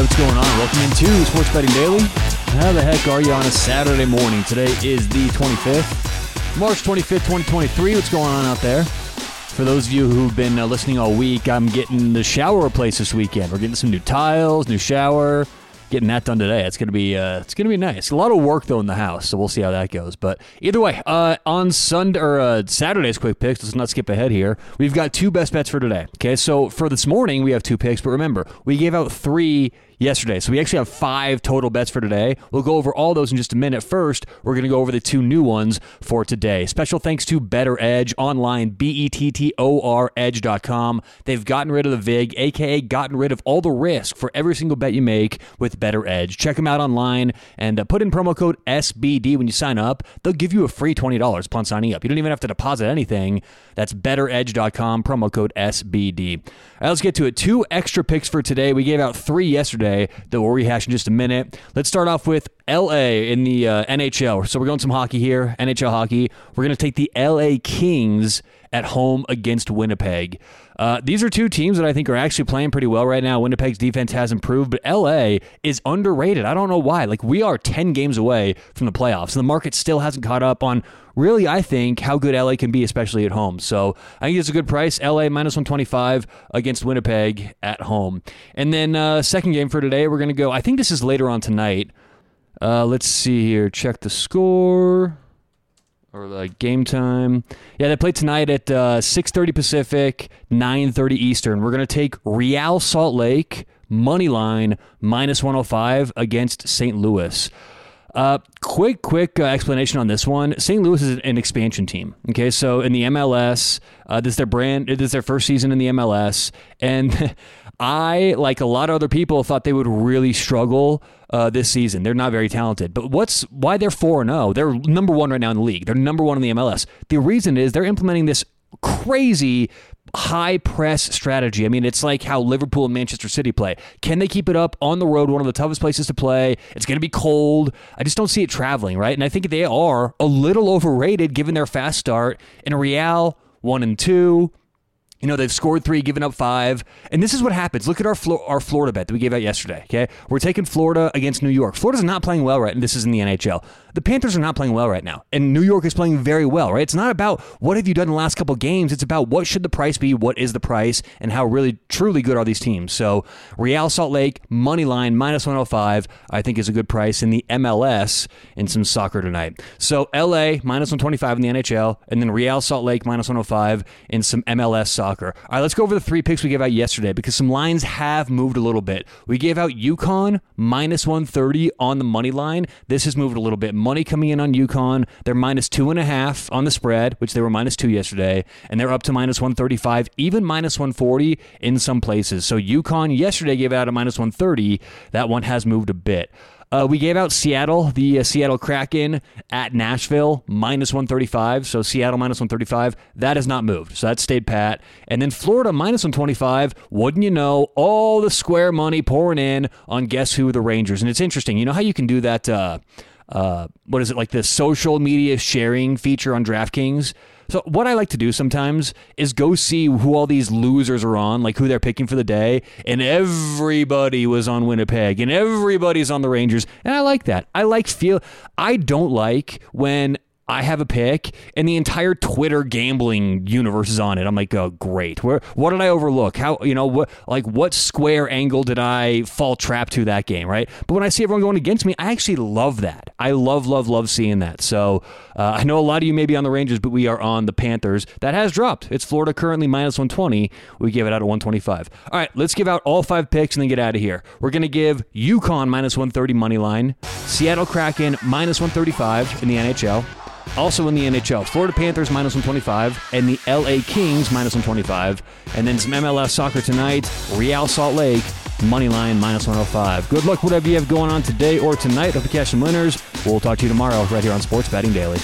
Welcome into Sports Betting Daily. How the heck are you on a Saturday morning? Today is the 25th, March 25th, 2023. What's going on out there? For those of you who've been uh, listening all week, I'm getting the shower replaced this weekend. We're getting some new tiles, new shower, getting that done today. It's gonna be uh, it's gonna be nice. A lot of work though in the house, so we'll see how that goes. But either way, uh, on Sunday or uh, Saturday's quick picks. Let's not skip ahead here. We've got two best bets for today. Okay, so for this morning we have two picks, but remember we gave out three yesterday. So we actually have five total bets for today. We'll go over all those in just a minute. First, we're going to go over the two new ones for today. Special thanks to BettorEdge online, B E T T O R edge.com. They've gotten rid of the VIG, aka gotten rid of all the risk for every single bet you make with BettorEdge. Check them out online and uh, put in promo code SBD when you sign up. They'll give you a free $20 upon signing up. You don't even have to deposit anything. That's bettoredge.com, promo code SBD. All right, let's get to it. Two extra picks for today. We gave out three yesterday that we'll rehash in just a minute. Let's start off with LA in the uh, NHL. So we're going some hockey here, NHL hockey. We're going to take the LA Kings at home against Winnipeg. Uh, these are two teams that I think are actually playing pretty well right now. Winnipeg's defense has improved, but LA is underrated. I don't know why. Like, we are 10 games away from the playoffs, and the market still hasn't caught up on really, I think, how good LA can be, especially at home. So I think it's a good price. LA minus 125 against Winnipeg at home. And then, uh, second game for today, we're going to go, I think this is later on tonight. Uh, let's see here. Check the score or like game time. Yeah, they play tonight at uh, 6:30 Pacific, 9:30 Eastern. We're gonna take Real Salt Lake money line minus 105 against St. Louis. Uh, quick, quick uh, explanation on this one. St. Louis is an expansion team. Okay, so in the MLS, uh, this is their brand. This is their first season in the MLS, and I, like a lot of other people, thought they would really struggle uh, this season. They're not very talented. But what's why they're four and zero? They're number one right now in the league. They're number one in the MLS. The reason is they're implementing this crazy high press strategy. I mean, it's like how Liverpool and Manchester City play. Can they keep it up on the road, one of the toughest places to play? It's going to be cold. I just don't see it traveling, right? And I think they are a little overrated given their fast start. In a Real, one and two. You know, they've scored three, given up five. And this is what happens. Look at our Flo- our Florida bet that we gave out yesterday. Okay. We're taking Florida against New York. Florida's not playing well right and this is in the NHL. The Panthers are not playing well right now. And New York is playing very well, right? It's not about what have you done in the last couple games. It's about what should the price be, what is the price, and how really truly good are these teams. So Real Salt Lake, money line, minus 105, I think is a good price in the MLS in some soccer tonight. So LA, minus 125 in the NHL, and then Real Salt Lake, minus 105 in some MLS soccer. All right, let's go over the three picks we gave out yesterday because some lines have moved a little bit. We gave out UConn, minus 130 on the money line. This has moved a little bit money coming in on UConn. They're minus two and a half on the spread, which they were minus two yesterday, and they're up to minus 135, even minus 140 in some places. So UConn yesterday gave out a minus 130. That one has moved a bit. Uh, we gave out Seattle, the uh, Seattle Kraken at Nashville, minus 135. So Seattle minus 135. That has not moved. So that stayed pat. And then Florida minus 125. Wouldn't you know, all the square money pouring in on guess who? The Rangers. And it's interesting. You know how you can do that? Uh, uh, what is it like the social media sharing feature on DraftKings? So what I like to do sometimes is go see who all these losers are on, like who they're picking for the day, and everybody was on Winnipeg and everybody's on the Rangers, and I like that. I like feel I don't like when I have a pick, and the entire Twitter gambling universe is on it. I'm like, oh, great. Where, what did I overlook? How, you know, what, like, what square angle did I fall trap to that game, right? But when I see everyone going against me, I actually love that. I love, love, love seeing that. So uh, I know a lot of you may be on the Rangers, but we are on the Panthers. That has dropped. It's Florida currently minus 120. We give it out at 125. All right, let's give out all five picks and then get out of here. We're going to give UConn minus 130 money line, Seattle Kraken minus 135 in the NHL. Also in the NHL, Florida Panthers minus 125 and the LA Kings minus 125. And then some MLS soccer tonight, Real Salt Lake, money line minus 105. Good luck, whatever you have going on today or tonight. Hope you catch some winners. We'll talk to you tomorrow right here on Sports Betting Daily.